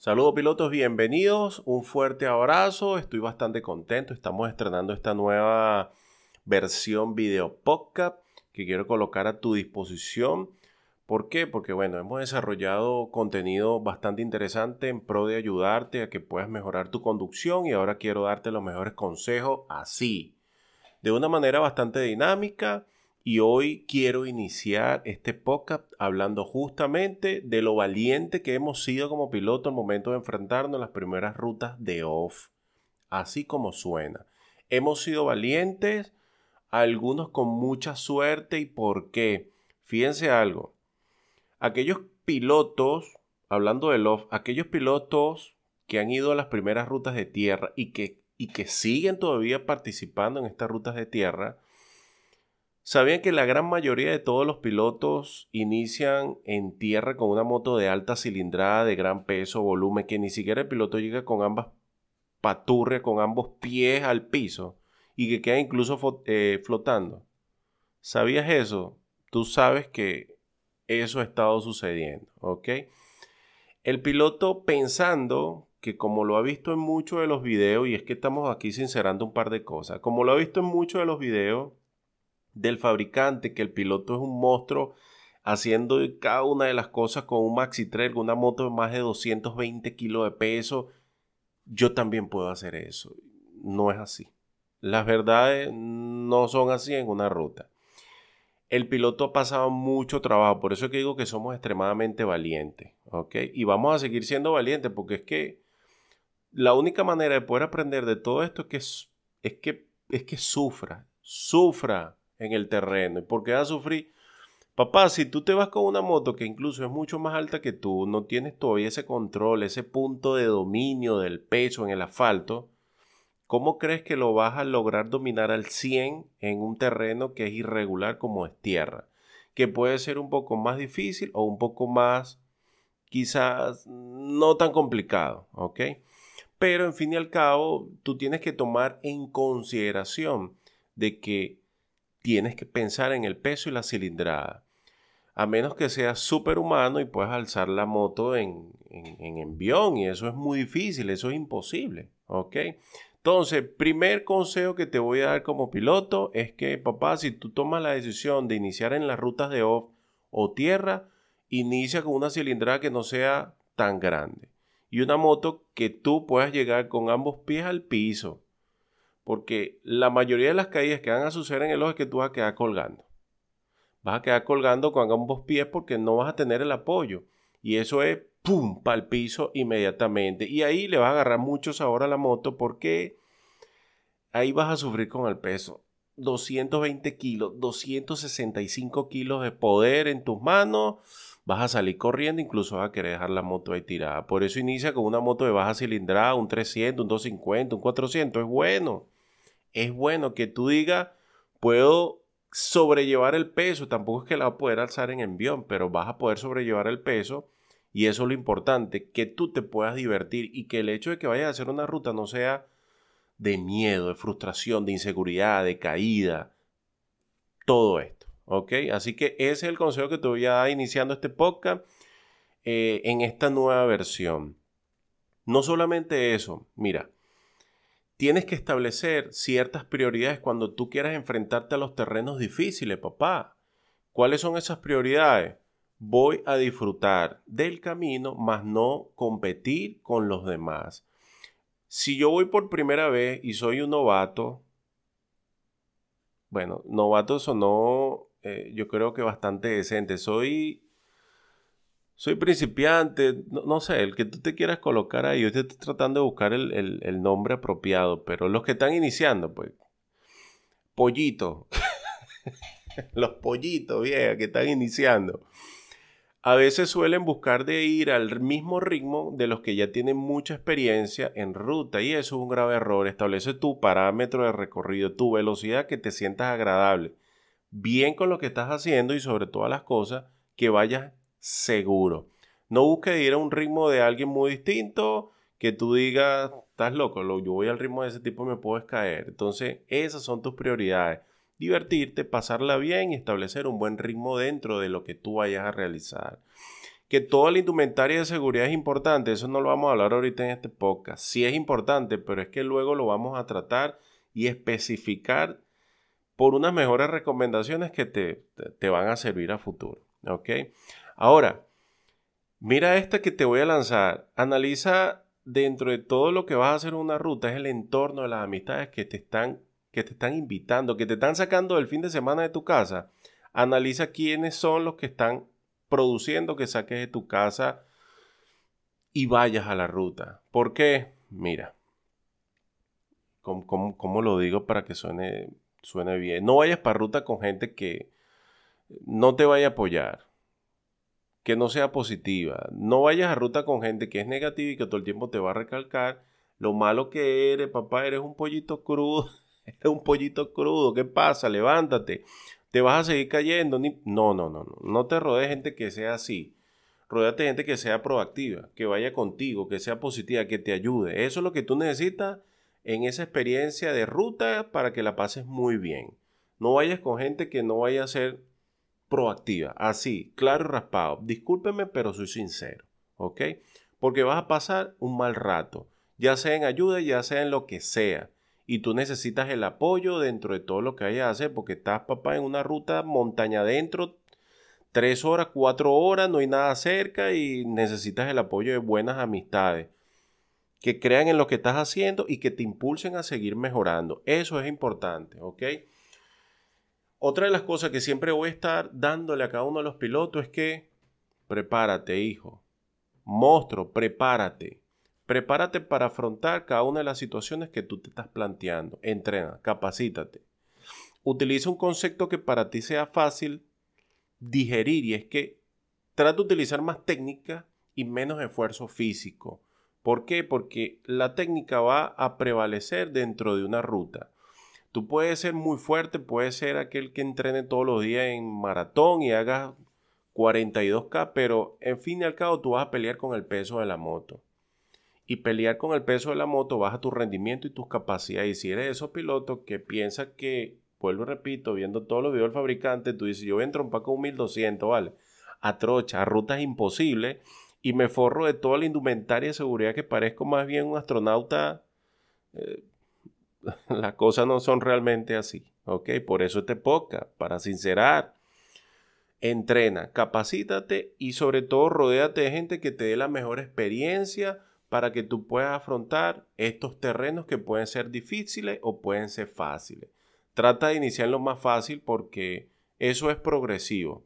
Saludos pilotos, bienvenidos, un fuerte abrazo, estoy bastante contento, estamos estrenando esta nueva versión video podcast que quiero colocar a tu disposición. ¿Por qué? Porque bueno, hemos desarrollado contenido bastante interesante en pro de ayudarte a que puedas mejorar tu conducción y ahora quiero darte los mejores consejos así, de una manera bastante dinámica y hoy quiero iniciar este podcast hablando justamente de lo valiente que hemos sido como piloto al momento de enfrentarnos en las primeras rutas de off. Así como suena. Hemos sido valientes, algunos con mucha suerte y por qué. Fíjense algo. Aquellos pilotos, hablando del off, aquellos pilotos que han ido a las primeras rutas de tierra y que, y que siguen todavía participando en estas rutas de tierra, ¿Sabían que la gran mayoría de todos los pilotos inician en tierra con una moto de alta cilindrada, de gran peso, volumen, que ni siquiera el piloto llega con ambas paturrias, con ambos pies al piso y que queda incluso eh, flotando? ¿Sabías eso? Tú sabes que eso ha estado sucediendo, ¿ok? El piloto pensando que como lo ha visto en muchos de los videos, y es que estamos aquí sincerando un par de cosas, como lo ha visto en muchos de los videos, del fabricante, que el piloto es un monstruo haciendo cada una de las cosas con un Maxi Trail, una moto de más de 220 kilos de peso, yo también puedo hacer eso. No es así. Las verdades no son así en una ruta. El piloto ha pasado mucho trabajo, por eso es que digo que somos extremadamente valientes. Y vamos a seguir siendo valientes porque es que la única manera de poder aprender de todo esto es que, es que, es que sufra, sufra, en el terreno. ¿Y por qué vas a sufrir? Papá, si tú te vas con una moto que incluso es mucho más alta que tú, no tienes todavía ese control, ese punto de dominio del peso en el asfalto, ¿cómo crees que lo vas a lograr dominar al 100 en un terreno que es irregular como es tierra? Que puede ser un poco más difícil o un poco más, quizás no tan complicado, ¿ok? Pero en fin y al cabo, tú tienes que tomar en consideración de que tienes que pensar en el peso y la cilindrada. A menos que seas superhumano y puedas alzar la moto en, en, envión y eso es muy difícil, eso es imposible, ¿ok? Entonces, primer consejo que te voy a dar como piloto es que, papá, si tú tomas la decisión de iniciar en las rutas de off o tierra, inicia con una cilindrada que no sea tan grande y una moto que tú puedas llegar con ambos pies al piso. Porque la mayoría de las caídas que van a suceder en el ojo es que tú vas a quedar colgando. Vas a quedar colgando con ambos pies porque no vas a tener el apoyo. Y eso es ¡pum! para el piso inmediatamente. Y ahí le vas a agarrar mucho sabor a la moto porque ahí vas a sufrir con el peso. 220 kilos, 265 kilos de poder en tus manos. Vas a salir corriendo, incluso vas a querer dejar la moto ahí tirada. Por eso inicia con una moto de baja cilindrada, un 300, un 250, un 400. Es bueno es bueno que tú digas, puedo sobrellevar el peso, tampoco es que la vas a poder alzar en envión, pero vas a poder sobrellevar el peso y eso es lo importante, que tú te puedas divertir y que el hecho de que vayas a hacer una ruta no sea de miedo, de frustración, de inseguridad, de caída, todo esto, ¿ok? Así que ese es el consejo que te voy a dar iniciando este podcast eh, en esta nueva versión. No solamente eso, mira, tienes que establecer ciertas prioridades cuando tú quieras enfrentarte a los terrenos difíciles, papá. ¿Cuáles son esas prioridades? Voy a disfrutar del camino, más no competir con los demás. Si yo voy por primera vez y soy un novato, bueno, novato sonó eh, yo creo que bastante decente. Soy soy principiante, no, sé, el que tú te quieras colocar ahí, yo estoy tratando de buscar el, nombre apropiado, pero los que están iniciando, pues, pollito, los pollitos, vieja, que están iniciando, a veces suelen buscar de ir al mismo ritmo de los que ya tienen mucha experiencia en ruta y eso es un grave error. Establece tu parámetro de recorrido, tu velocidad que te sientas agradable, bien con lo que estás haciendo y sobre todas las cosas que vayas seguro. No busques ir a un ritmo de alguien muy distinto que tú digas, estás loco, yo voy al ritmo de ese tipo y me puedes caer. Entonces, esas son tus prioridades. Divertirte, pasarla bien y establecer un buen ritmo dentro de lo que tú vayas a realizar. Que toda la indumentaria de seguridad es importante, eso no lo vamos a hablar ahorita en este podcast. Sí es importante, pero es que luego lo vamos a tratar y especificar por unas mejores recomendaciones que te, te van a servir a futuro. ¿Ok? Ahora, mira esta que te voy a lanzar. Analiza dentro de todo lo que vas a hacer una ruta, es el entorno de las amistades que te están, que te están invitando, que te están sacando del fin de semana de tu casa. Analiza quiénes son los que están produciendo que saques de tu casa y vayas a la ruta. ¿Por qué? Mira, ¿cómo, lo digo para que suene, suene bien? No vayas para ruta con gente que no te vaya a apoyar que no sea positiva. No vayas a ruta con gente que es negativa y que todo el tiempo te va a recalcar lo malo que eres, papá, eres un pollito crudo, eres un pollito crudo, ¿qué pasa? Levántate, te vas a seguir cayendo. No, no, no, no, no te rodees gente que sea así. Rodéate gente que sea proactiva, que vaya contigo, que sea positiva, que te ayude. Eso es lo que tú necesitas en esa experiencia de ruta para que la pases muy bien. No vayas con gente que no vaya a ser proactiva, así, claro y raspado. Discúlpeme, pero soy sincero, ¿ok? Porque vas a pasar un mal rato, ya sea en ayuda, ya sea en lo que sea. Y tú necesitas el apoyo dentro de todo lo que hayas a hacer, porque estás, papá, en una ruta montaña adentro, tres horas, cuatro horas, no hay nada cerca y necesitas el apoyo de buenas amistades que crean en lo que estás haciendo y que te impulsen a seguir mejorando. Eso es importante, ¿ok? Otra de las cosas que siempre voy a estar dándole a cada uno de los pilotos es que prepárate, hijo. Monstruo, prepárate. Prepárate para afrontar cada una de las situaciones que tú te estás planteando. Entrena, capacítate. Utiliza un concepto que para ti sea fácil digerir y es que trata de utilizar más técnica y menos esfuerzo físico. ¿Por qué? Porque la técnica va a prevalecer dentro de una ruta. Tú puedes ser muy fuerte, puedes ser aquel que entrene todos los días en maratón y haga 42K, pero en fin y al cabo tú vas a pelear con el peso de la moto. Y pelear con el peso de la moto baja tu rendimiento y tus capacidades. Y si eres de esos pilotos que piensa que, vuelvo y repito, viendo todos los videos del fabricante, tú dices, yo voy a trompar con un 1200, ¿vale? A trocha, a rutas imposibles y me forro de toda la indumentaria de seguridad que parezco más bien un astronauta eh, las cosas no son realmente así. ¿Ok? Por eso te poca, para sincerar. Entrena, capacítate y sobre todo rodéate de gente que te dé la mejor experiencia para que tú puedas afrontar estos terrenos que pueden ser difíciles o pueden ser fáciles. Trata de iniciar lo más fácil porque eso es progresivo.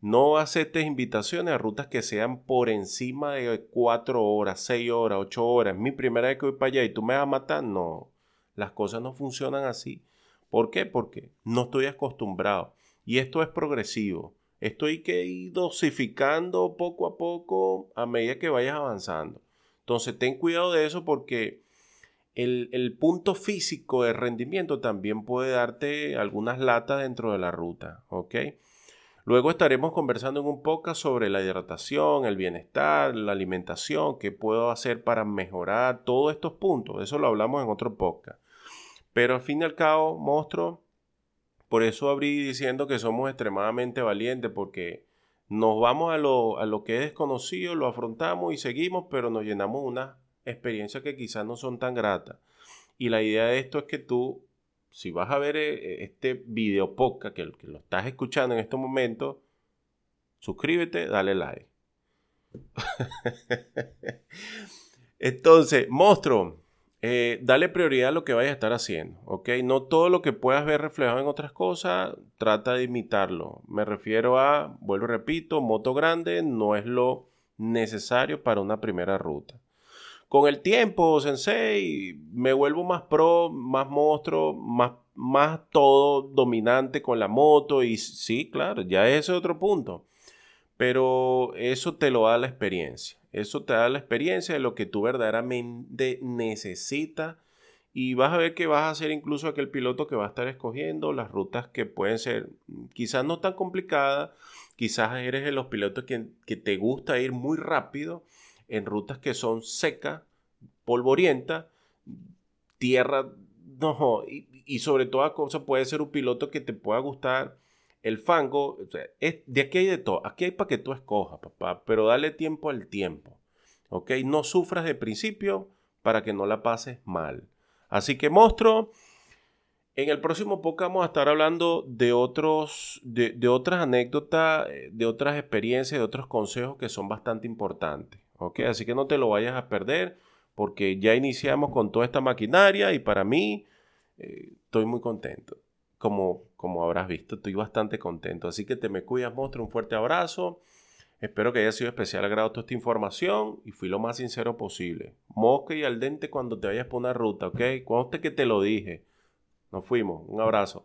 No aceptes invitaciones a rutas que sean por encima de 4 horas, 6 horas, 8 horas. Mi primera vez que voy para allá y tú me vas a matar, no. Las cosas no funcionan así. ¿Por qué? Porque no estoy acostumbrado. Y esto es progresivo. Esto hay que ir dosificando poco a poco a medida que vayas avanzando. Entonces ten cuidado de eso porque el, punto físico de rendimiento también puede darte algunas latas dentro de la ruta. ¿Ok? Luego estaremos conversando en un podcast sobre la hidratación, el bienestar, la alimentación, qué puedo hacer para mejorar todos estos puntos. Eso lo hablamos en otro podcast. Pero al fin y al cabo, monstruo, por eso abrí diciendo que somos extremadamente valientes, porque nos vamos a lo, a lo que es desconocido, lo afrontamos y seguimos, pero nos llenamos unas experiencias que quizás no son tan gratas. Y la idea de esto es que tú, si vas a ver eh, este video podcast, que lo estás escuchando en este momento, suscríbete, dale like. Entonces, monstruo, eh, dale prioridad a lo que vayas a estar haciendo, ¿ok? No todo lo que puedas ver reflejado en otras cosas, trata de imitarlo. Me refiero a, vuelvo repito, moto grande no es lo necesario para una primera ruta. Con el tiempo, sensei, me vuelvo más pro, más monstruo, más, más todo dominante con la moto y sí, claro, ya ese es otro punto. Pero eso te lo da la experiencia. Eso te da la experiencia de lo que tú verdaderamente necesitas y vas a ver que vas a ser incluso aquel piloto que va a estar escogiendo las rutas que pueden ser quizás no tan complicadas, quizás eres de los pilotos que, que te gusta ir muy rápido en rutas que son secas, polvorientas, tierra, no, y, y sobre toda cosa puede ser un piloto que te pueda gustar el fango, de aquí hay de todo. Aquí hay para que tú escojas, papá, pero dale tiempo al tiempo. ¿Ok? No sufras de principio para que no la pases mal. Así que, monstruo, en el próximo podcast vamos a estar hablando de, otros, de, de otras anécdotas, eh, de otras experiencias, de otros consejos que son bastante importantes. ¿Ok? Así que no te lo vayas a perder porque ya iniciamos con toda esta maquinaria y para mí eh, estoy muy contento. Como, como habrás visto, estoy bastante contento. Así que te me cuidas, monstruo. Un fuerte abrazo. Espero que haya sido especial agrado toda esta información y fui lo más sincero posible. Mosca y al dente cuando te vayas por una ruta, ¿ok? Cuando que te lo dije. Nos fuimos. Un abrazo.